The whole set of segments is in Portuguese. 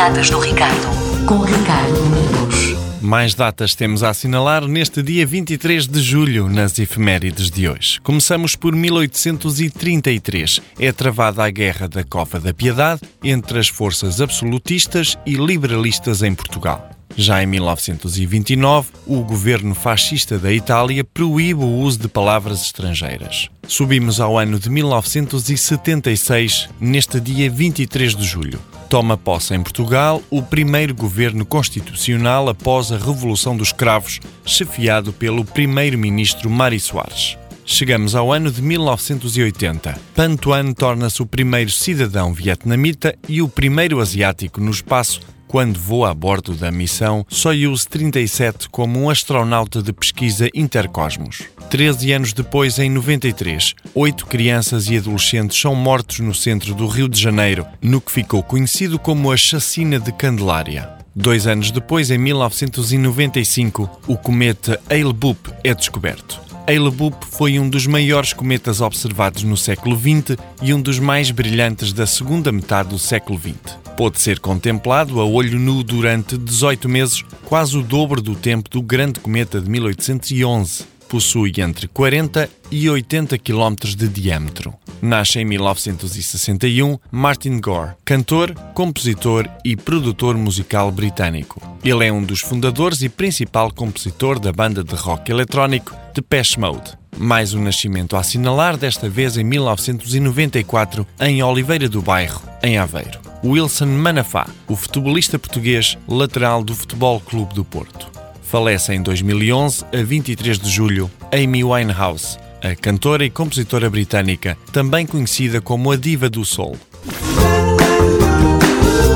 datas do Ricardo, com Ricardo Domingos. Mais datas temos a assinalar neste dia 23 de julho, nas efemérides de hoje. Começamos por 1833. É travada a Guerra da Cova da Piedade entre as forças absolutistas e liberalistas em Portugal. Já em 1929, o governo fascista da Itália proíbe o uso de palavras estrangeiras. Subimos ao ano de 1976, neste dia 23 de julho. Toma posse em Portugal o primeiro governo constitucional após a Revolução dos Cravos, chefiado pelo primeiro-ministro Mário Soares. Chegamos ao ano de 1980. Pantuan torna-se o primeiro cidadão vietnamita e o primeiro asiático no espaço quando voa a bordo da missão Soyuz 37 como um astronauta de pesquisa Intercosmos. Treze anos depois, em 93, oito crianças e adolescentes são mortos no centro do Rio de Janeiro, no que ficou conhecido como a Chacina de Candelária. Dois anos depois, em 1995, o cometa Hale-Bopp é descoberto. Hale-Bopp foi um dos maiores cometas observados no século XX e um dos mais brilhantes da segunda metade do século XX pôde ser contemplado a olho nu durante 18 meses, quase o dobro do tempo do grande cometa de 1811. Possui entre 40 e 80 km de diâmetro. Nasce em 1961 Martin Gore, cantor, compositor e produtor musical britânico. Ele é um dos fundadores e principal compositor da banda de rock eletrónico Depeche Mode. Mais um nascimento a assinalar, desta vez em 1994, em Oliveira do Bairro, em Aveiro. Wilson Manafá, o futebolista português, lateral do Futebol Clube do Porto. Falece em 2011, a 23 de julho, Amy Winehouse, a cantora e compositora britânica, também conhecida como a Diva do Soul.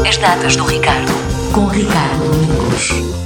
As datas do Ricardo, com Ricardo Domingos.